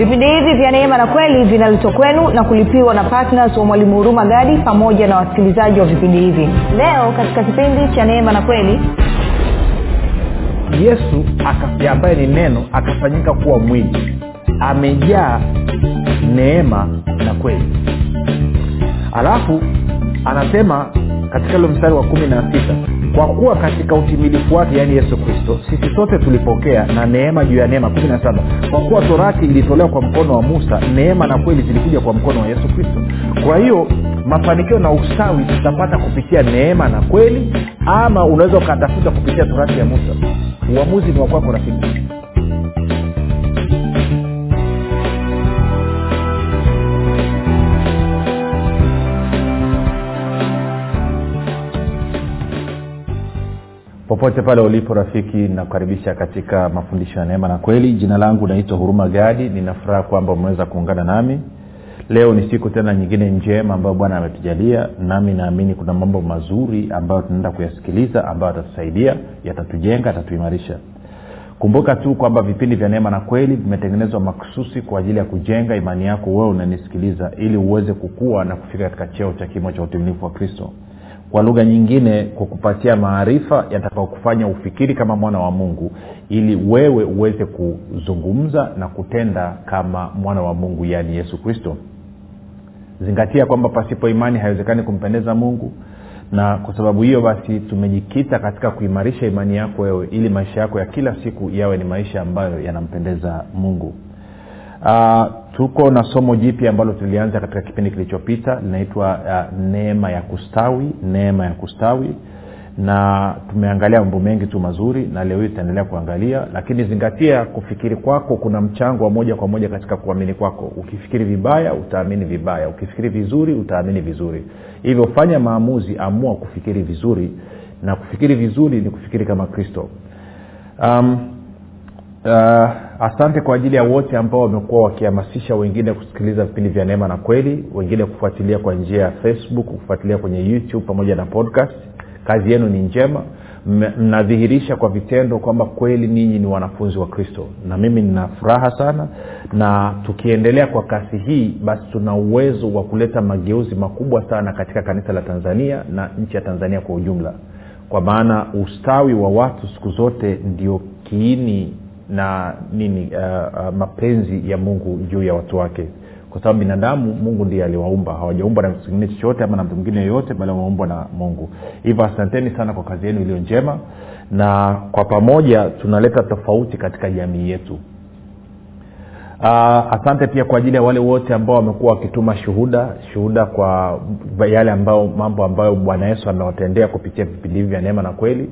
vipindi hivi vya neema na kweli vinaletwa kwenu na kulipiwa na ptns wa mwalimu huruma gadi pamoja na wasikilizaji wa vipindi hivi. Leo katika kipindi cha neema na kweli yesu ambaye ni neno akafanyika kuwa mwili. Amejaa neema na kweli. Alafu anasema katika ule mstari wa kumi na sita kwa kuwa katika utimilifu wake yaani yesu kristo sisi sote tulipokea na neema juu ya neema. Kumi na saba. Kwa kuwa torati ilitolewa kwa mkono wa musa neema na kweli zilikuja kwa mkono wa yesu kristo. Kwa hiyo mafanikio na ustawi tutapata kupitia neema na kweli ama unaweza ukatafuta kupitia torati ya musa. Uamuzi ni wakwako rafiki popote pale ulipo rafiki nakukaribisha katika mafundisho ya neema na kweli. Jina langu naitwa huruma gadi ninafuraha kwamba umeweza kuungana nami. Leo ni siku tena nyingine njema ambayo bwana ametujalia nami naamini kuna mambo mazuri ambayo tunaenda kuyasikiliza ambayo yatatusaidia yatatujenga yatatuimarisha. Kumbuka tu kwamba vipindi vya neema na kweli vimetengenezwa makususi kwa ajili ya kujenga imani yako wewe unanisikiliza ili uweze kukua na kufika katika cheo cha kimo cha utimilifu wa kristo kwa lugha nyingine kukupatia maarifa yatakaokufanya ufikiri kama mwana wa mungu ili wewe uweze kuzungumza na kutenda kama mwana wa mungu yaani yesu kristo. Zingatia kwamba pasipo imani haiwezekani kumpendeza mungu na kwa sababu hiyo basi tumejikita katika kuimarisha imani yako wewe ili maisha yako ya kila siku yawe ni maisha ambayo yanampendeza mungu uh, tuko na somo jipya ambalo tulianza katika kipindi kilichopita linaitwa uh, neema ya kustawi neema ya kustawi. Na tumeangalia mambo mengi tu mazuri na leo hii tutaendelea kuangalia lakini zingatia kufikiri kwako kuna mchango wa moja kwa moja katika kuamini kwako. Ukifikiri vibaya utaamini vibaya. Ukifikiri vizuri utaamini vizuri. Hivyo fanya maamuzi amua kufikiri vizuri. Na kufikiri vizuri ni kufikiri kama kristo. Um, uh, asante kwa ajili ya wote ambao wamekuwa wakihamasisha wengine kusikiliza vipindi vya neema na kweli wengine kufuatilia kwa njia ya facebook kufuatilia kwenye youtube pamoja na podcast. Kazi yenu ni njema. Mnadhihirisha kwa vitendo kwamba kweli ninyi ni wanafunzi wa kristo. Na mimi nina furaha sana. Na tukiendelea kwa kasi hii basi tuna uwezo wa kuleta mageuzi makubwa sana katika kanisa la tanzania na nchi ya tanzania kwa ujumla. Kwa maana ustawi wa watu siku zote ndio kiini na nini uh, uh, mapenzi ya mungu juu ya watu wake. Kwa sababu binadamu mungu ndiye aliwaumba. Hawajaumbwa na kingine chochote ama na mtu mwingine yoyote bali wameumbwa na mungu. Hivyo asanteni sana kwa kazi yenu iliyo njema na kwa pamoja tunaleta tofauti katika jamii yetu. Uh, asante pia kwa ajili ya wale wote ambao wamekuwa wakituma shuhuda shuhuda kwa yale ambao mambo ambayo bwana yesu amewatendea kupitia vipindi hivi vya neema na kweli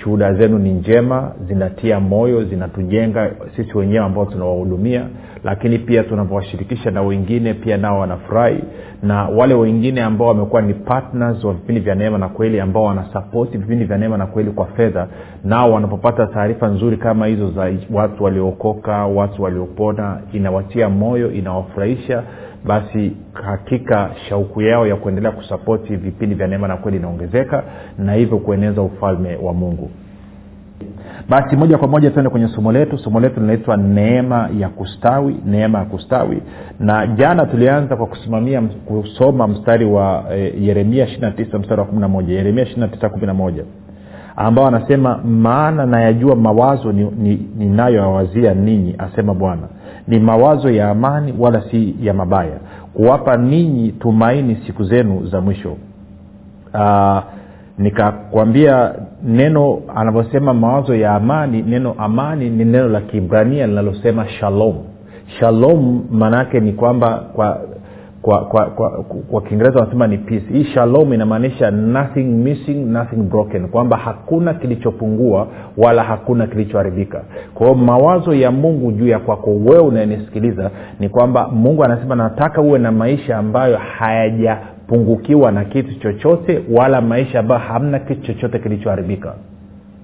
shuhuda zenu ni njema zinatia moyo zinatujenga sisi wenyewe ambao tunawahudumia lakini pia tunavyowashirikisha na wengine pia nao wanafurahi. Na wale wengine ambao wamekuwa ni partners wa vipindi vya neema na kweli ambao wanasapoti vipindi vya neema na kweli kwa fedha nao wanapopata taarifa nzuri kama hizo za watu waliookoka watu waliopona inawatia moyo inawafurahisha basi hakika shauku yao ya kuendelea kusapoti vipindi vya neema na kweli inaongezeka na hivyo kueneza ufalme wa mungu basi moja kwa moja tuende kwenye somo letu. Somo letu linaitwa neema ya kustawi neema ya kustawi. Na jana tulianza kwa kusimamia kusoma mstari wa e, yeremia 29 mstari wa 11 yeremia 29 11 ambao anasema maana nayajua mawazo ninayoawazia ni, ni ninyi asema bwana. Ni mawazo ya amani wala si ya mabaya kuwapa ninyi tumaini siku zenu za mwisho. Uh, nikakwambia neno anavyosema mawazo ya amani neno amani ni neno la kibrania linalosema shalom. Shalom maanaake ni kwamba kwa kwa kwa kwa, kwa kiingereza wanasema ni peace. Hii shalom inamaanisha nothing missing nothing broken. Kwamba hakuna kilichopungua wala hakuna kilichoharibika. Kwa mawazo ya mungu juu ya kwako wewe unayenisikiliza ni kwamba mungu anasema nataka uwe na maisha ambayo hayajapungukiwa na kitu chochote wala maisha ambayo hamna kitu chochote kilichoharibika.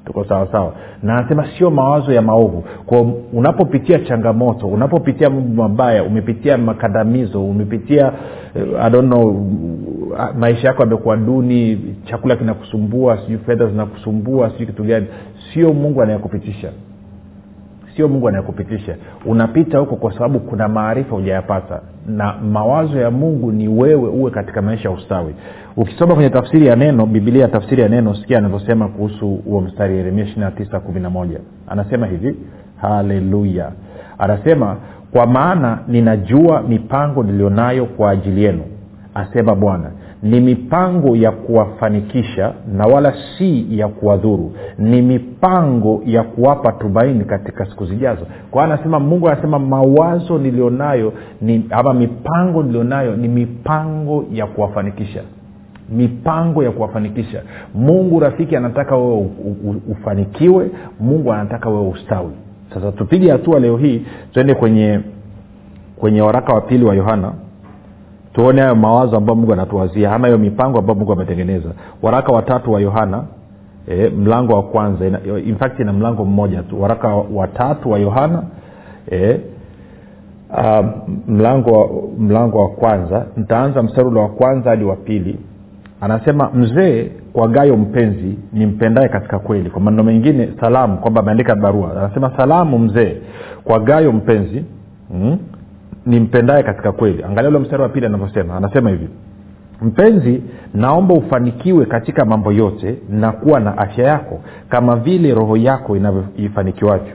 Tuko sawasawa na anasema sio mawazo ya maovu. Kwa unapopitia changamoto unapopitia mambo mabaya umepitia makandamizo umepitia uh, I don't know maisha yako yamekuwa duni chakula kinakusumbua sijui fedha zinakusumbua sijui kitu gani. Sio mungu anayekupitisha. Sio mungu anayekupitisha. Unapita huko kwa sababu kuna maarifa hujayapata na mawazo ya mungu ni wewe uwe katika maisha ya ustawi. Ukisoma kwenye tafsiri ya neno bibilia tafsiri ya neno sikia anavyosema kuhusu huo mstari yeremia 911 anasema hivi haleluya. Anasema kwa maana ninajua mipango niliyonayo kwa ajili yenu asema bwana ni mipango ya kuwafanikisha na wala si ya kuwadhuru. Ni mipango ya kuwapa tumaini katika siku zijazo. Kwa anasema mungu anasema mawazo nilionayo ni ama mipango nilionayo ni mipango ya kuwafanikisha. Mipango ya kuwafanikisha. Mungu rafiki anataka wewe ufanikiwe mungu anataka wewe ustawi. Sasa tupige hatua leo hii tuende kwenye kwenye waraka wa pili wa yohana tuone hayo mawazo ambayo mungu anatuwazia ama hiyo mipango ambayo mungu ametengeneza. Waraka watatu wa yohana e, mlango wa kwanza ina, in fact ina mlango mmoja tu. Waraka watatu wa yohana e, uh, mlango, mlango wa kwanza. Nitaanza mstari ule wa kwanza hadi wa pili. Anasema mzee kwa gayo mpenzi ni mpendaye katika kweli. Kwa maneno mengine salamu kwamba ameandika barua. Anasema salamu mzee kwa gayo mpenzi mm, nimpendaye katika kweli. Angalia ule mstari wa pili anavyosema. Anasema hivi mpenzi naomba ufanikiwe katika mambo yote na kuwa na afya yako kama vile roho yako inavyoifanikiwavyo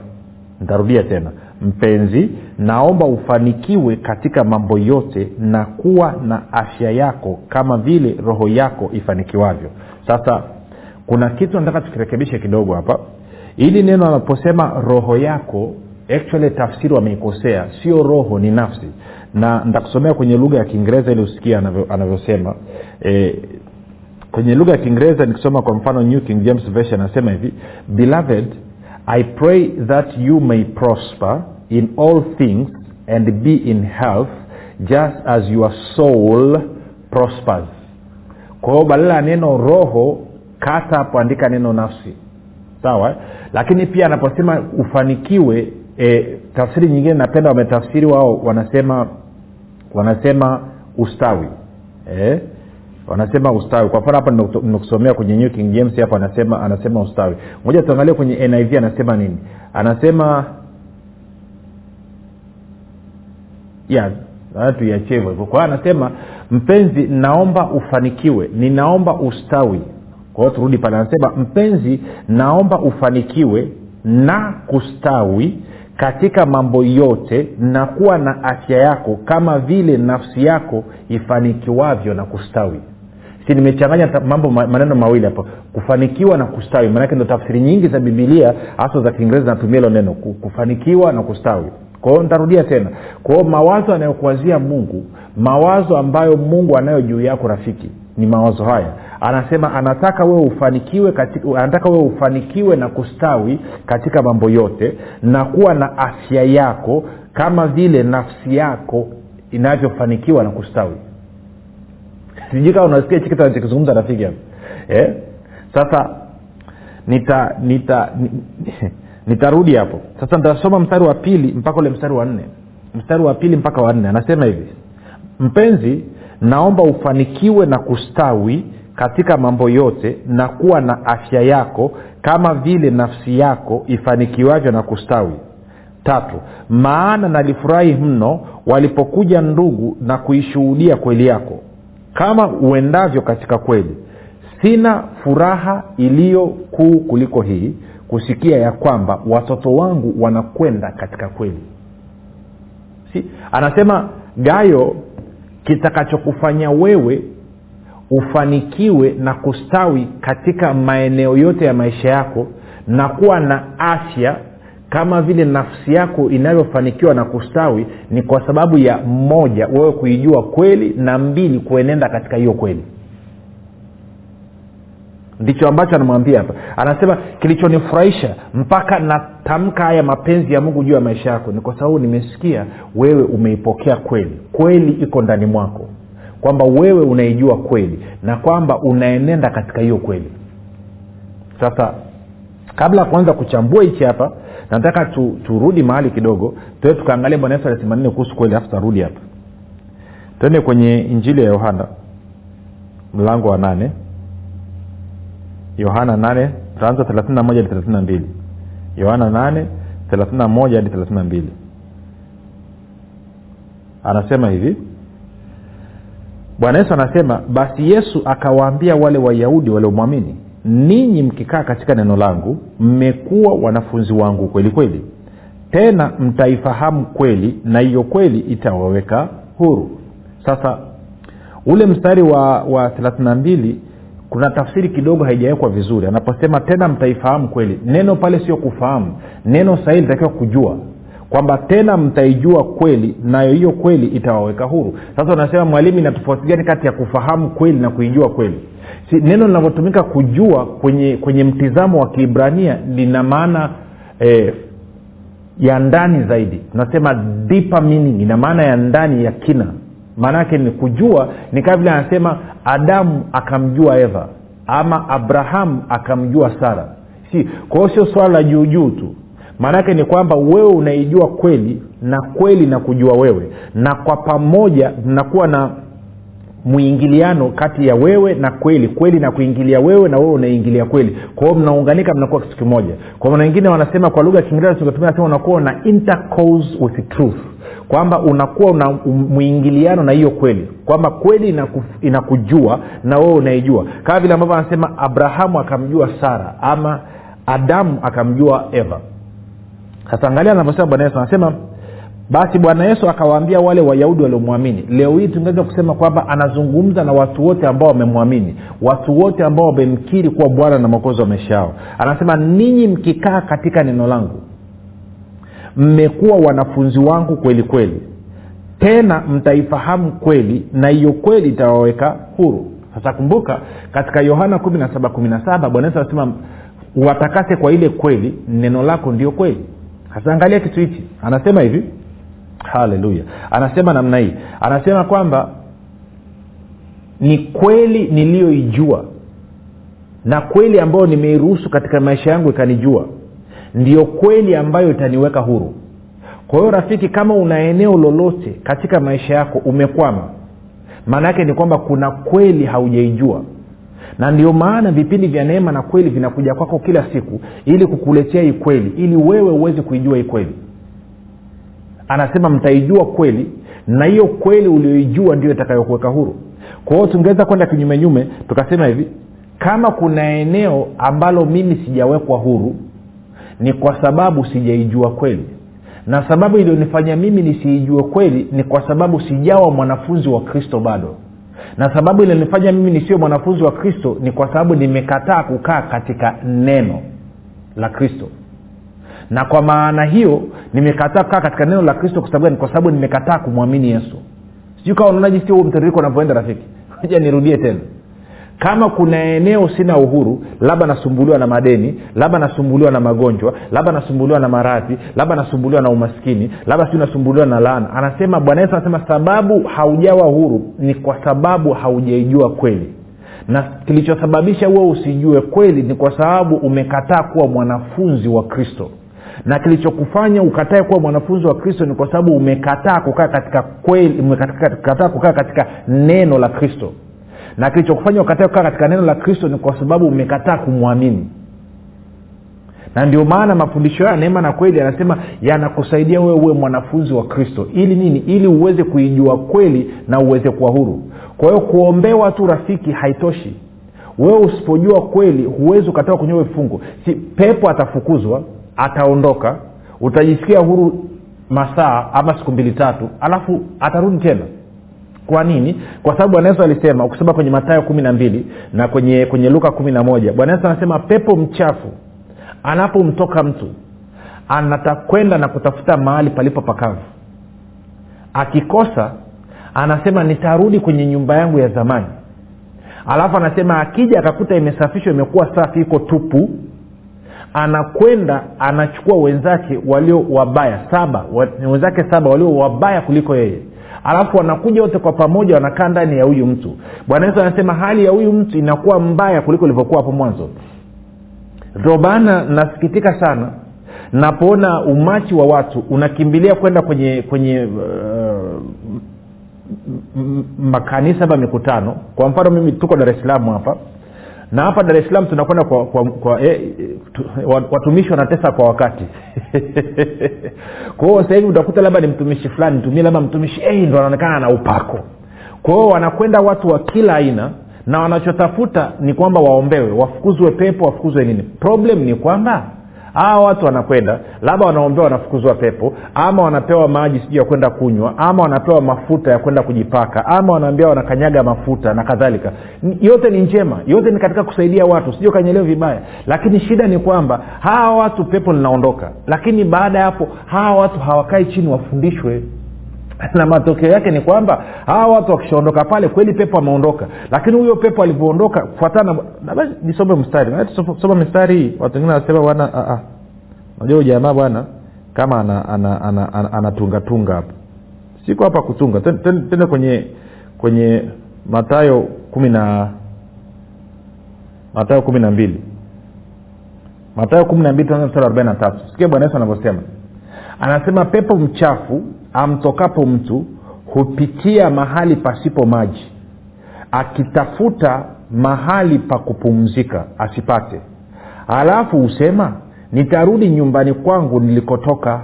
ntarudia tena. Mpenzi naomba ufanikiwe katika mambo yote na kuwa na afya yako kama vile roho yako ifanikiwavyo. Sasa kuna kitu nataka tukirekebishe kidogo hapa. Ili neno anaposema roho yako actually tafsiri wameikosea. Sio roho ni nafsi. Na ntakusomea kwenye lugha ya kiingereza ili usikia anavyosema. E, kwenye lugha ya kiingereza nikisoma kwa mfano new king james version anasema hivi beloved i pray that you may prosper in all things and be in health just as your soul prospers. Kwa badala ya neno roho kata hapo andika neno nafsi. Sawa? Lakini pia anaposema ufanikiwe e, tafsiri nyingine napenda wametafsiri wao wanasema wanasema ustawi. E, wanasema ustawi. Kwa mfano hapa nimekusomea kwenye new king james hapo anasema anasema ustawi. Moja tuangalie kwenye niv anasema nini? Anasema yeah, tuiachie hivyo. Kwa hiyo anasema mpenzi naomba ufanikiwe. Ninaomba ustawi. Kwa hiyo turudi pale anasema mpenzi naomba ufanikiwe na kustawi katika mambo yote na kuwa na afya yako kama vile nafsi yako ifanikiwavyo na kustawi. Si nimechanganya mambo maneno mawili hapo. Kufanikiwa na kustawi. Maanake ndo tafsiri nyingi za bibilia hasa za kiingereza zinatumia hilo neno kufanikiwa na kustawi kwao nitarudia tena. Kwao mawazo anayokuwazia mungu mawazo ambayo mungu anayo juu yako rafiki ni mawazo haya. Anasema anataka wewe ufanikiwe anataka wewe ufanikiwe na kustawi katika mambo yote na kuwa na afya yako kama vile nafsi yako inavyofanikiwa na kustawi. Sijui kama unasikia hichi kitu anachokizungumza rafiki hapa eh? sasa nita nita nitarudi hapo. Sasa nitasoma mstari wa pili mpaka ule mstari wa nne. Mstari wa pili mpaka wa nne. Anasema hivi. Mpenzi naomba ufanikiwe na kustawi katika mambo yote na kuwa na afya yako kama vile nafsi yako ifanikiwavyo na kustawi. Tatu maana nalifurahi mno walipokuja ndugu na kuishuhudia kweli yako. Kama uendavyo katika kweli sina furaha iliyo kuu kuliko hii kusikia ya kwamba watoto wangu wanakwenda katika kweli. Si? Anasema gayo kitakachokufanya wewe ufanikiwe na kustawi katika maeneo yote ya maisha yako na kuwa na afya kama vile nafsi yako inavyofanikiwa na kustawi ni kwa sababu ya moja wewe kuijua kweli na mbili kuenenda katika hiyo kweli ndicho ambacho anamwambia hapa. Anasema kilichonifurahisha mpaka natamka haya mapenzi ya mungu juu ya maisha yako ni kwa sababu nimesikia wewe umeipokea kweli. Kweli iko ndani mwako. Kwamba wewe unaijua kweli na kwamba unaenenda katika hiyo kweli. Sasa kabla ya kuanza kuchambua hichi hapa nataka tu, turudi mahali kidogo. Tuwe tukaangalia bwana yesu alisema nini kuhusu kweli alafu tarudi hapa. Twende kwenye injili ya yohana mlango wa nane yohana 8 tutaanza yohana nane 31 hadi 32 anasema hivi. Bwana yesu anasema basi yesu akawaambia wale wayahudi waliomwamini ninyi mkikaa katika neno langu mmekuwa wanafunzi wangu kweli kweli. Tena mtaifahamu kweli na hiyo kweli itawaweka huru. Sasa ule mstari wa wa 32 kuna tafsiri kidogo haijawekwa vizuri. Anaposema tena mtaifahamu kweli. Neno pale sio kufahamu. Neno sahii litakiwa kujua. Kwamba tena mtaijua kweli nayo hiyo kweli itawaweka huru. Sasa unasema mwalimu ina tofauti gani kati ya kufahamu kweli na kuijua kweli? Si neno linavyotumika kujua kwenye kwenye mtizamo wa kiibrania lina maana eh, ya ndani zaidi. Tunasema deeper meaning ina maana ya ndani ya kina maana yake ni kujua ni kama vile anasema adamu akamjua eva ama abrahamu akamjua sara. Si kwa hiyo sio swala la juujuu tu. Maanaake ni kwamba wewe unaijua kweli na kweli na kujua wewe. Na kwa pamoja mnakuwa na mwingiliano kati ya wewe na kweli. Kweli na kuingilia wewe na wewe unaingilia kweli. Kwa hiyo mnaunganika mnakuwa kitu kimoja. Kwa wengine wanasema kwa lugha ya kiingereza tukatumia nasema unakuwa na intercourse with truth kwamba unakuwa una mwingiliano na hiyo kweli kwamba kweli inaku, inakujua na wewe unaijua. Kama vile ambavyo anasema abrahamu akamjua sara ama adamu akamjua eva. Sasa angalia anavyosema bwana yesu anasema basi bwana yesu akawaambia wale wayahudi waliomwamini. Leo hii tungeweza kusema kwamba anazungumza na watu wote ambao wamemwamini watu wote ambao wamemkiri kuwa bwana na mwokozi wa maisha yao. Anasema ninyi mkikaa katika neno langu mmekuwa wanafunzi wangu kweli kweli. Tena mtaifahamu kweli na hiyo kweli itawaweka huru. Sasa kumbuka katika yohana 1717 bwana yesu anasema watakase kwa ile kweli neno lako ndio kweli. Sasa angalia kitu hichi. Anasema hivi. Haleluya. Anasema namna hii. Anasema kwamba ni kweli niliyoijua na kweli ambayo nimeiruhusu katika maisha yangu ikanijua ndiyo kweli ambayo itaniweka huru. Kwa hiyo rafiki kama una eneo lolote katika maisha yako umekwama maana yake ni kwamba kuna kweli haujaijua. Na ndio maana vipindi vya neema na kweli vinakuja kwako kila siku ili kukuletea hii kweli ili wewe uweze kuijua hii kweli. Anasema mtaijua kweli na hiyo kweli ulioijua ndio itakayokuweka huru. Kwa hiyo tungeweza kwenda kinyumenyume tukasema hivi kama kuna eneo ambalo mimi sijawekwa huru ni kwa sababu sijaijua kweli. Na sababu iliyonifanya mimi nisiijue kweli ni kwa sababu sijawa mwanafunzi wa kristo bado. Na sababu ilionifanya mimi nisiwe mwanafunzi wa kristo ni kwa sababu nimekataa kukaa katika neno la kristo. Na kwa maana hiyo nimekataa kukaa katika neno la kristo kwa kwa sababu nimekataa kumwamini yesu. Sijui kawa unaona jinsi huo mtiririko unavyoenda rafiki. Ja nirudie tena kama kuna eneo sina uhuru labda nasumbuliwa na madeni labda nasumbuliwa na magonjwa labda nasumbuliwa na maradhi labda nasumbuliwa na umaskini labda siu nasumbuliwa na laana. Anasema bwana yesu anasema sababu haujawa huru ni kwa sababu haujaijua kweli. Na kilichosababisha huo usijue kweli ni kwa sababu umekataa kuwa mwanafunzi wa kristo. Na kilichokufanya ukatae kuwa mwanafunzi wa kristo ni kwa sababu umekataa kukaa katika kweli umekataa kukaa katika neno la kristo na kilichokufanya ukatae kukaa katika neno la kristo ni kwa sababu umekataa kumwamini. Na ndio maana mafundisho ya neema na kweli anasema yanakusaidia wewe uwe mwanafunzi wa kristo. Ili nini? Ili uweze kuijua kweli na uweze kuwa huru. Kwa hiyo kuombewa tu rafiki haitoshi. Wewe usipojua kweli huwezi ukatoka kwenye vifungo si pepo atafukuzwa ataondoka utajisikia huru masaa ama siku mbili tatu alafu atarudi tena kwa nini? Kwa sababu bwana yesu alisema ukisoma kwenye matayo kumi na mbili na kwenye kwenye luka kumi na moja bwana yesu anasema pepo mchafu anapomtoka mtu anatakwenda na kutafuta mahali palipo pakavu. Akikosa anasema nitarudi kwenye nyumba yangu ya zamani. Alafu anasema akija akakuta imesafishwa imekuwa safi iko tupu anakwenda anachukua wenzake walio wabaya saba wenzake saba walio wabaya kuliko yeye alafu wanakuja wote kwa pamoja wanakaa ndani ya huyu mtu. Bwana yesu anasema hali ya huyu mtu inakuwa mbaya kuliko ilivyokuwa hapo mwanzo. Ndo nasikitika sana napoona umachi wa watu unakimbilia kwenda kwenye kwenye uh, makanisa ama mikutano. Kwa mfano mimi tuko dar es salaam hapa na hapa dar es salaam tunakwenda kwa, kwa, kwa eh, tu, watumishi wanatesa kwa wakati. Kwa hiyo sahivi utakuta labda ni mtumishi fulani tumie labda mtumishi hey, ndo anaonekana na upako. Kwa hiyo wanakwenda watu wa kila aina na wanachotafuta ni kwamba waombewe wafukuzwe pepo wafukuzwe nini. Problem ni kwamba hawa watu wanakwenda labda wanaombewa wanafukuzwa pepo ama wanapewa maji sijui ya kwenda kunywa ama wanapewa mafuta ya kwenda kujipaka ama wanaambia wanakanyaga mafuta na kadhalika. Yote ni njema yote ni katika kusaidia watu sijui ukanyelewa vibaya. Lakini shida ni kwamba hawa watu pepo linaondoka lakini baada ya hapo hawa watu hawakai chini wafundishwe na matokeo yake ni kwamba hawa watu wakishaondoka pale kweli pepo ameondoka. Lakini huyo pepo alivyoondoka kufuatana nisome mstari. Soma mstari hii. Watu wengine wanasema bwana najua ujamaa bwana kama anatungatunga ana, ana, ana, ana, ana siko hapa kutunga. Tende kwenye kwenye matayo kumi na matayo kumi na mbili. Matayo kumi na mbili mstari arobaini na tatu. Sikia bwana yesu anavyosema. Anasema pepo mchafu amtokapo mtu hupitia mahali pasipo maji. Akitafuta mahali pa kupumzika asipate. Halafu husema nitarudi nyumbani kwangu nilikotoka.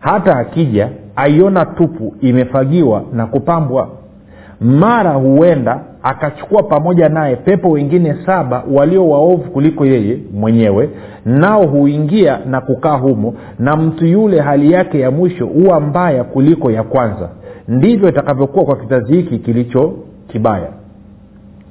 Hata akija aiona tupu imefagiwa na kupambwa. Mara huenda akachukua pamoja naye pepo wengine saba walio waovu kuliko yeye mwenyewe nao huingia na kukaa humo na mtu yule hali yake ya mwisho huwa mbaya kuliko ya kwanza. Ndivyo itakavyokuwa kwa kizazi hiki kilicho kibaya.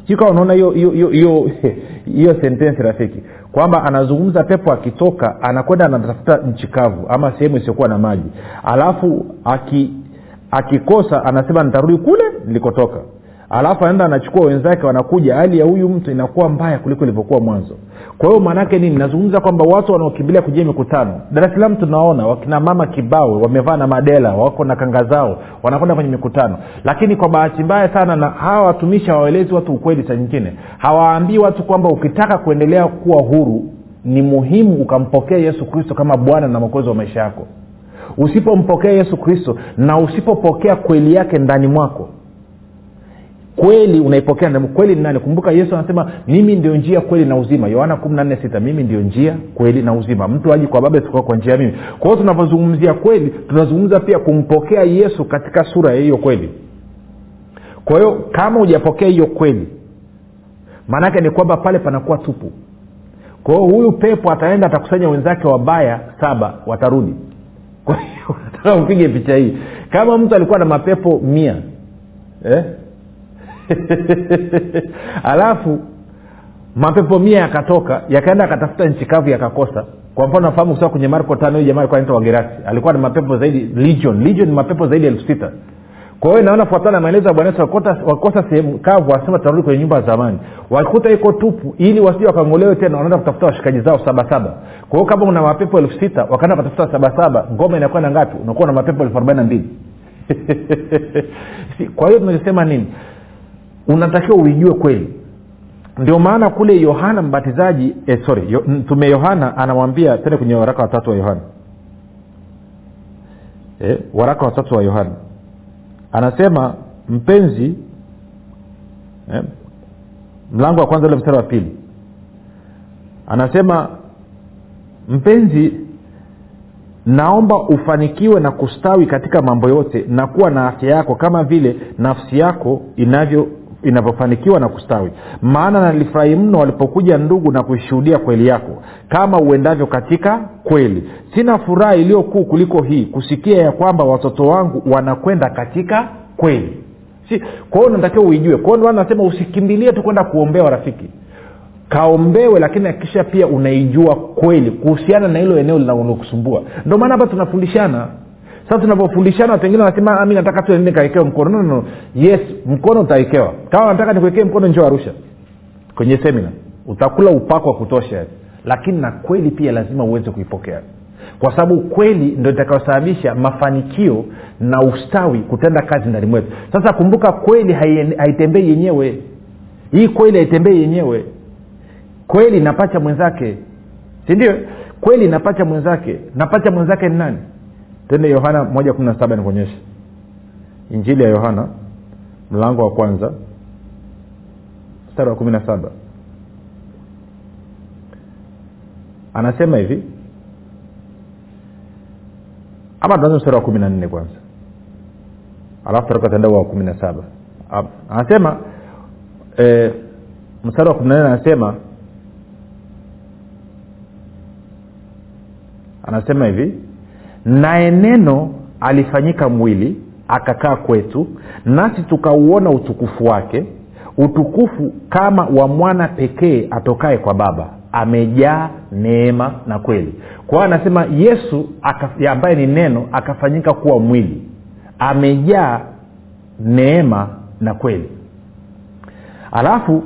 Sikawa unaona hiyo sentensi rafiki kwamba anazungumza pepo akitoka anakwenda anatafuta nchi kavu ama sehemu isiyokuwa na maji. Alafu aki akikosa anasema nitarudi kule nilikotoka alafu anaenda anachukua wenzake wanakuja hali ya huyu mtu inakuwa mbaya kuliko ilivyokuwa mwanzo. Kwa hiyo maanaake nini? Nazungumza kwamba watu wanaokimbilia kujia mikutano dar salaam tunaona wakina mama kibawe wamevaa na madela wako na kanga zao wanakwenda kwenye mikutano. Lakini kwa bahati mbaya sana na hawa watumishi hawaelezi watu ukweli sa nyingine. Hawaambii watu kwamba ukitaka kuendelea kuwa huru ni muhimu ukampokea yesu kristo kama bwana na mwokozi wa maisha yako. Usipompokea yesu kristo na usipopokea kweli yake ndani mwako kweli unaipokea na kweli ni nani? Kumbuka yesu anasema mimi ndio njia kweli na uzima. Yohana kumi na nne sita mimi ndio njia kweli na uzima. Mtu aji kwa baba isipokuwa kwa njia mimi. Kwa hiyo tunavyozungumzia kweli tunazungumza pia kumpokea yesu katika sura ya hiyo kweli. Kwa hiyo kama hujapokea hiyo kweli maanaake ni kwamba pale panakuwa tupu. Kwa hiyo huyu pepo ataenda atakusanya wenzake wabaya saba watarudi. Kwa hiyo upige picha hii. Kama mtu alikuwa na mapepo mia eh? alafu mapepo mia yakatoka yakaenda akatafuta nchi kavu yakakosa. Kwa mfano nafahamu kusema kwenye marko tano huyu jamaa alikuwa anaitwa wagerasi alikuwa na mapepo zaidi legion. Legion ni mapepo zaidi elfu sita. Kwa hiyo naona fuatana na maelezo ya bwana yesu wakosa sehemu kavu wasema tarudi kwenye nyumba ya zamani. Wakikuta iko tupu ili wasije wakangolewe tena wanaenda kutafuta washikaji zao sabasaba kwa hiyo kama una mapepo elfu sita wakaenda kutafuta sabasaba ngoma inakuwa na ngapi? Unakuwa na mapepo elfu arobaini na mbili. Kwa hiyo tunachosema nini unatakiwa uijue kweli. Ndio maana kule yohana mbatizaji eh, sorry yo, mtume yohana anamwambia tende kwenye waraka watatu wa yohana. Eh, waraka watatu wa yohana. Anasema mpenzi eh, mlango wa kwanza ule mstari wa pili. Anasema mpenzi naomba ufanikiwe na kustawi katika mambo yote na kuwa na afya yako kama vile nafsi yako inavyo inavyofanikiwa na kustawi. Maana nalifurahi mno walipokuja ndugu na kuishuhudia kweli yako kama uendavyo katika kweli. Sina furaha iliyokuu kuliko hii kusikia ya kwamba watoto wangu wanakwenda katika kweli. Si kwa hiyo natakiwa uijue. Kwao nasema usikimbilie tu kwenda kuombewa rafiki. Kaombewe lakini hakikisha pia unaijua kweli kuhusiana na hilo eneo linalokusumbua. Ndio maana hapa tunafundishana sasa tunapofundishana pengine wanasema mi nataka tu nende kawekewa mkono. No, no, yes mkono utawekewa kama nataka nikuwekee mkono njo arusha. Kwenye semina utakula upako wa kutosha. Lakini na kweli pia lazima uweze kuipokea. Kwa sababu kweli ndo itakayosababisha mafanikio na ustawi kutenda kazi ndani mwetu. Sasa kumbuka kweli haitembei yenyewe. Hii kweli haitembei yenyewe. Kweli napacha mwenzake. Sindio kweli napacha mwenzake. Napacha mwenzake ni nani tende yohana moja kumi na saba nikuonyesha injili ya yohana mlango wa kwanza mstari wa kumi na saba. Anasema hivi ama tuanze mstari wa kumi na nne kwanza. Alafu taruka tenda wa kumi na saba. Anasema e, mstari wa kumi na nne anasema anasema hivi naye neno alifanyika mwili akakaa kwetu nasi tukauona utukufu wake utukufu kama wa mwana pekee atokaye kwa baba amejaa neema na kweli. Kwa hiyo anasema yesu ambaye ni neno akafanyika kuwa mwili amejaa neema na kweli. Alafu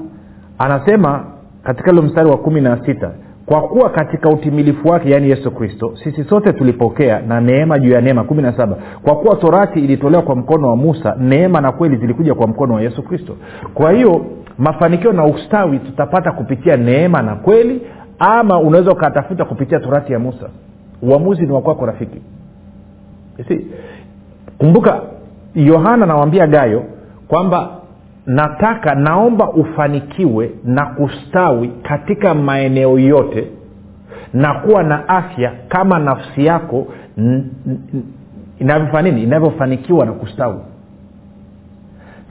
anasema katika ule mstari wa kumi na sita kwa kuwa katika utimilifu wake yaani yesu kristo sisi sote tulipokea na neema juu ya neema. Kumi na saba. Kwa kuwa torati ilitolewa kwa mkono wa musa neema na kweli zilikuja kwa mkono wa yesu kristo. Kwa hiyo mafanikio na ustawi tutapata kupitia neema na kweli ama unaweza ukatafuta kupitia torati ya musa. Uamuzi ni wakwako rafiki. Kumbuka yohana anawambia gayo kwamba nataka naomba ufanikiwe na kustawi katika maeneo yote na kuwa na afya kama nafsi yako inavyofanya nini? Inavyofanikiwa na kustawi.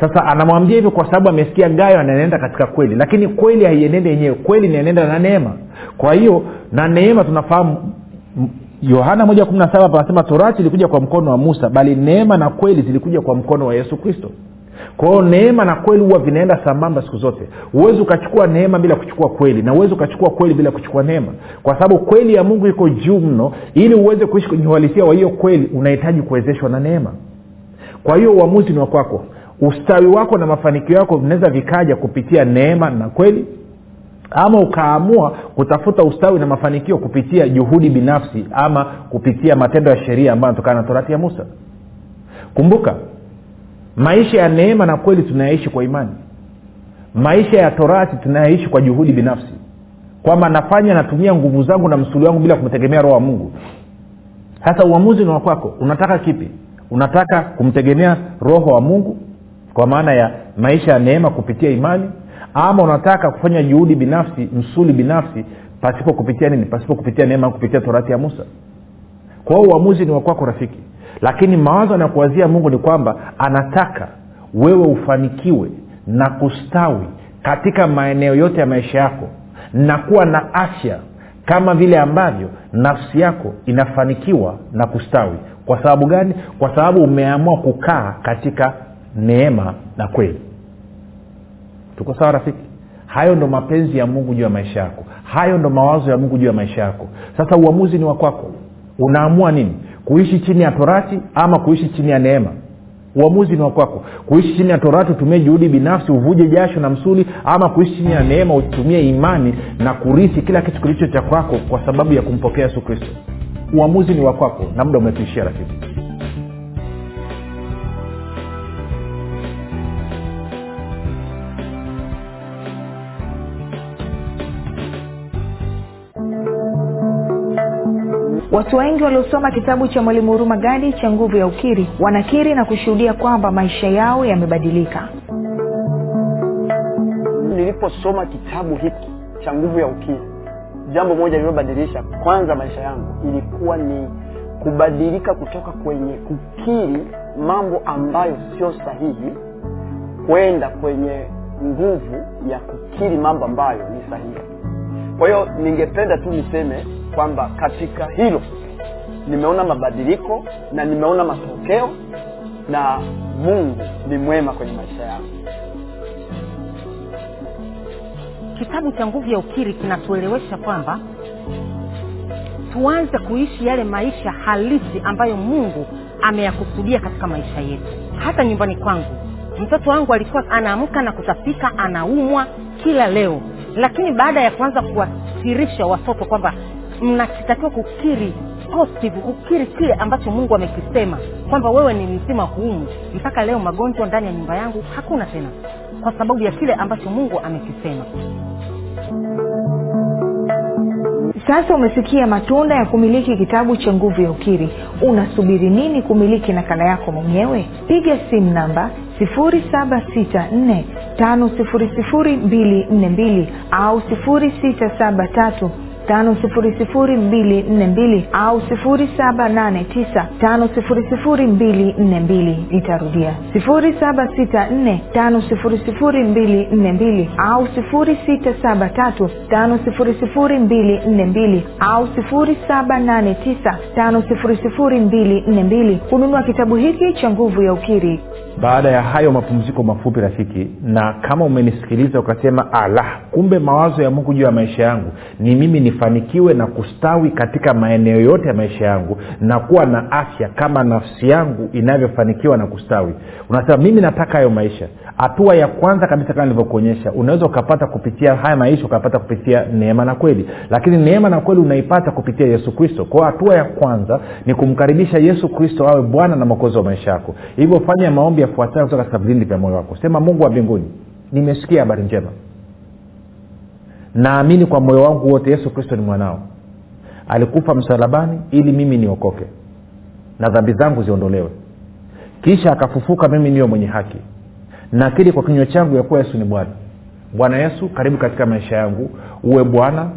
Sasa anamwambia hivyo kwa sababu amesikia gayo anaenenda katika kweli. Lakini kweli haienende yenyewe. Kweli inaenenda na neema. Kwa hiyo na neema tunafahamu yohana moja kumi na saba panasema torati ilikuja kwa mkono wa musa bali neema na kweli zilikuja kwa mkono wa yesu kristo kwa hiyo neema na kweli huwa vinaenda sambamba siku zote. Huwezi ukachukua neema bila kuchukua kweli na huwezi ukachukua kweli bila kuchukua neema. Kwa sababu kweli ya mungu iko juu mno ili uweze kuishi kwenye uhalisia wa hiyo kweli unahitaji kuwezeshwa na neema. Kwa hiyo uamuzi ni wa kwako. Ustawi wako na mafanikio yako vinaweza vikaja kupitia neema na kweli ama ukaamua kutafuta ustawi na mafanikio kupitia juhudi binafsi ama kupitia matendo ya sheria ambayo anatokana na torati ya musa. Kumbuka maisha ya neema na kweli tunayaishi kwa imani. Maisha ya torati tunayaishi kwa juhudi binafsi. Kwamba nafanya natumia nguvu zangu na msuli wangu bila kumtegemea roho wa mungu. Sasa uamuzi ni wakwako unataka kipi? Unataka kumtegemea roho wa mungu? Kwa maana ya maisha ya neema kupitia imani? Ama unataka kufanya juhudi binafsi msuli binafsi pasipo kupitia nini? Pasipo kupitia neema kupitia torati ya musa? Kwa hiyo uamuzi ni wakwako rafiki lakini mawazo anakuwazia mungu ni kwamba anataka wewe ufanikiwe na kustawi katika maeneo yote ya maisha yako na kuwa na afya kama vile ambavyo nafsi yako inafanikiwa na kustawi. Kwa sababu gani? Kwa sababu umeamua kukaa katika neema na kweli. Tuko sawa rafiki? Hayo ndo mapenzi ya mungu juu ya maisha yako. Hayo ndo mawazo ya mungu juu ya maisha yako. Sasa uamuzi ni wa kwako. Unaamua nini kuishi chini ya torati ama kuishi chini ya neema? Uamuzi ni wa kwako. Kuishi chini ya torati utumie juhudi binafsi uvuje jasho na msuli ama kuishi chini ya neema utumie imani na kurithi kila kitu kilicho cha kwako kwa sababu ya kumpokea yesu kristo. Uamuzi ni wa kwako na muda umetuishia rafiki watu wengi waliosoma kitabu cha mwalimu huruma gadi cha nguvu ya ukiri wanakiri na kushuhudia kwamba maisha yao yamebadilika. Niliposoma kitabu hiki cha nguvu ya ukiri jambo moja lililobadilisha kwanza maisha yangu ilikuwa ni kubadilika kutoka kwenye kukiri mambo ambayo sio sahihi kwenda kwenye nguvu ya kukiri mambo ambayo ni sahihi. Kwa hiyo ningependa tu niseme kwamba katika hilo nimeona mabadiliko na nimeona matokeo na mungu ni mwema kwenye maisha yangu. Kitabu cha nguvu ya ukiri kinatuelewesha kwamba tuanze kuishi yale maisha halisi ambayo mungu ameyakusudia katika maisha yetu. Hata nyumbani kwangu mtoto wangu alikuwa anaamka na kutapika anaumwa kila leo. Lakini baada ya kuanza kuwasirisha watoto kwamba mnatakiwa kukiri positive kukiri kile ambacho mungu amekisema kwamba wewe ni mzima huumu mpaka leo magonjwa ndani ya nyumba yangu hakuna tena kwa sababu ya kile ambacho mungu amekisema. Sasa umesikia matunda ya kumiliki kitabu cha nguvu ya ukiri. Unasubiri nini kumiliki nakala yako mwenyewe? Piga simu namba 7645242 au 673 5242 au 7895242 itarudia. 7645242 au 6735242 au 7895242 kununua kitabu hiki cha nguvu ya ukiri. Baada ya hayo mapumziko mafupi rafiki na kama umenisikiliza ukasema ala kumbe mawazo ya mungu juu ya maisha yangu ni mimi nifanikiwe na kustawi katika maeneo yote ya maisha yangu na kuwa na afya kama nafsi yangu inavyofanikiwa na kustawi. Unasema mimi nataka hayo maisha. Hatua ya kwanza kabisa kama nilivyokuonyesha unaweza ukapata kupitia haya maisha ukapata kupitia neema na kweli. Lakini neema na kweli unaipata kupitia yesu kristo. Kwao hatua ya kwanza ni kumkaribisha yesu kristo awe bwana na mwokozi wa maisha yako. Hivyo fanya maombi yafuatayo kutoka katika vilindi vya moyo wako. Sema mungu wa mbinguni nimesikia habari njema naamini kwa moyo wangu wote yesu kristo ni mwanao. Alikufa msalabani ili mimi niokoke na dhambi zangu ziondolewe. Kisha akafufuka mimi niyo mwenye haki. Nakiri kwa kinywa changu ya kuwa yesu ni bwana. Bwana yesu karibu katika maisha yangu. Uwe bwana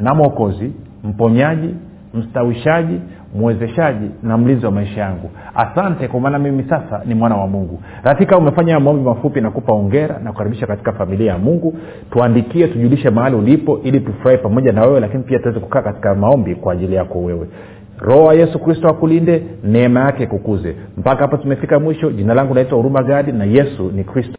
na mwokozi mponyaji mstawishaji mwezeshaji na mlinzi wa maisha yangu. Asante kwa maana mimi sasa ni mwana wa mungu. Rafika umefanya maombi mafupi nakupa ongera na kukaribisha katika familia ya mungu. Tuandikie tujulishe mahali ulipo ili tufurahi pamoja na wewe lakini pia tuweze kukaa katika maombi kwa ajili yako wewe. Roho wa yesu kristo akulinde neema yake kukuze mpaka hapo tumefika mwisho. Jina langu naitwa huruma gadi na yesu ni kristo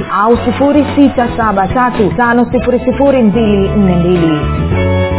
au 6735242